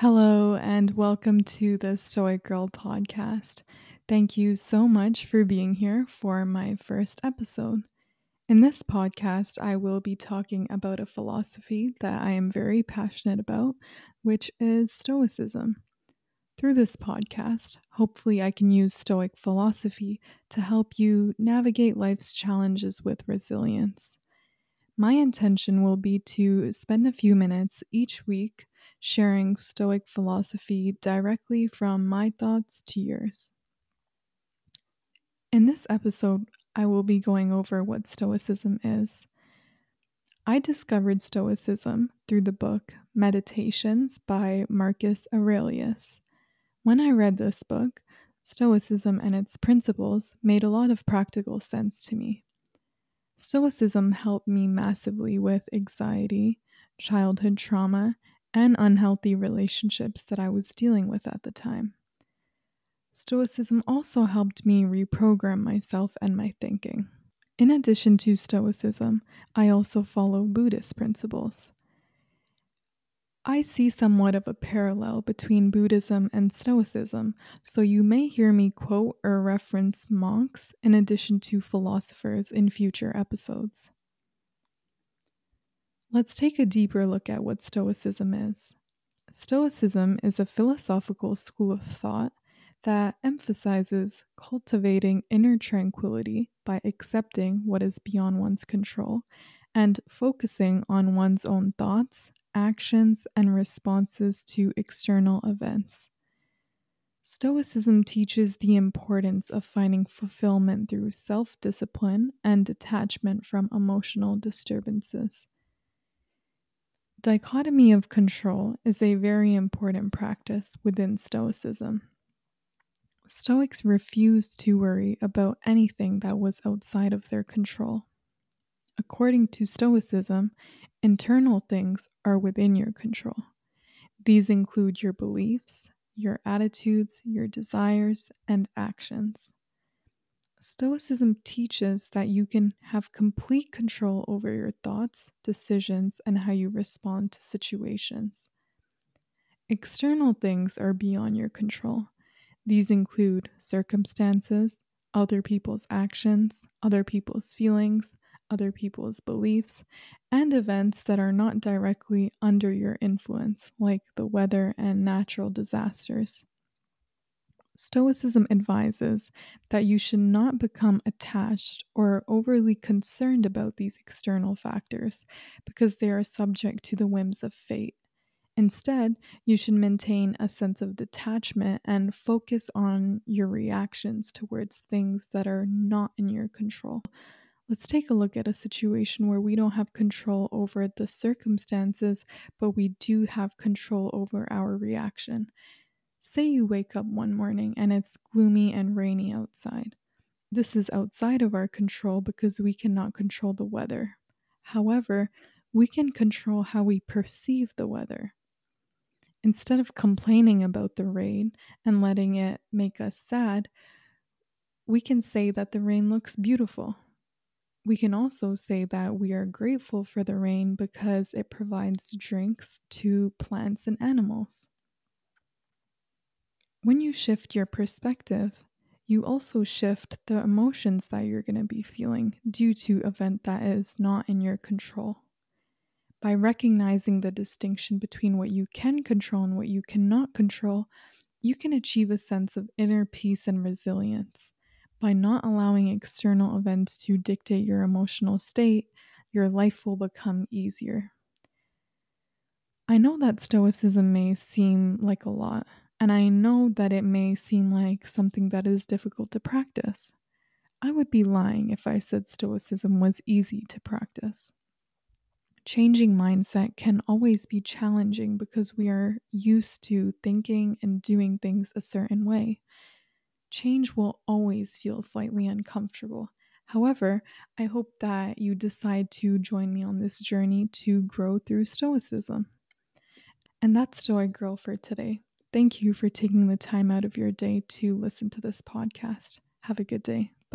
Hello, and welcome to the Stoic Girl podcast. Thank you so much for being here for my first episode. In this podcast, I will be talking about a philosophy that I am very passionate about, which is Stoicism. Through this podcast, hopefully, I can use Stoic philosophy to help you navigate life's challenges with resilience. My intention will be to spend a few minutes each week sharing Stoic philosophy directly from my thoughts to yours. In this episode, I will be going over what Stoicism is. I discovered Stoicism through the book Meditations by Marcus Aurelius. When I read this book, Stoicism and its principles made a lot of practical sense to me. Stoicism helped me massively with anxiety, childhood trauma, and unhealthy relationships that I was dealing with at the time. Stoicism also helped me reprogram myself and my thinking. In addition to Stoicism, I also follow Buddhist principles. I see somewhat of a parallel between Buddhism and Stoicism, so you may hear me quote or reference monks in addition to philosophers in future episodes. Let's take a deeper look at what Stoicism is. Stoicism is a philosophical school of thought that emphasizes cultivating inner tranquility by accepting what is beyond one's control and focusing on one's own thoughts, actions, and responses to external events. Stoicism teaches the importance of finding fulfillment through self discipline and detachment from emotional disturbances. Dichotomy of control is a very important practice within Stoicism. Stoics refused to worry about anything that was outside of their control. According to Stoicism, internal things are within your control. These include your beliefs, your attitudes, your desires, and actions. Stoicism teaches that you can have complete control over your thoughts, decisions, and how you respond to situations. External things are beyond your control. These include circumstances, other people's actions, other people's feelings, other people's beliefs, and events that are not directly under your influence, like the weather and natural disasters. Stoicism advises that you should not become attached or overly concerned about these external factors because they are subject to the whims of fate. Instead, you should maintain a sense of detachment and focus on your reactions towards things that are not in your control. Let's take a look at a situation where we don't have control over the circumstances, but we do have control over our reaction. Say you wake up one morning and it's gloomy and rainy outside. This is outside of our control because we cannot control the weather. However, we can control how we perceive the weather. Instead of complaining about the rain and letting it make us sad, we can say that the rain looks beautiful. We can also say that we are grateful for the rain because it provides drinks to plants and animals. When you shift your perspective, you also shift the emotions that you're going to be feeling due to event that is not in your control. By recognizing the distinction between what you can control and what you cannot control, you can achieve a sense of inner peace and resilience. By not allowing external events to dictate your emotional state, your life will become easier. I know that Stoicism may seem like a lot, and I know that it may seem like something that is difficult to practice. I would be lying if I said Stoicism was easy to practice. Changing mindset can always be challenging because we are used to thinking and doing things a certain way. Change will always feel slightly uncomfortable. However, I hope that you decide to join me on this journey to grow through Stoicism. And that's Stoic Girl for today. Thank you for taking the time out of your day to listen to this podcast. Have a good day.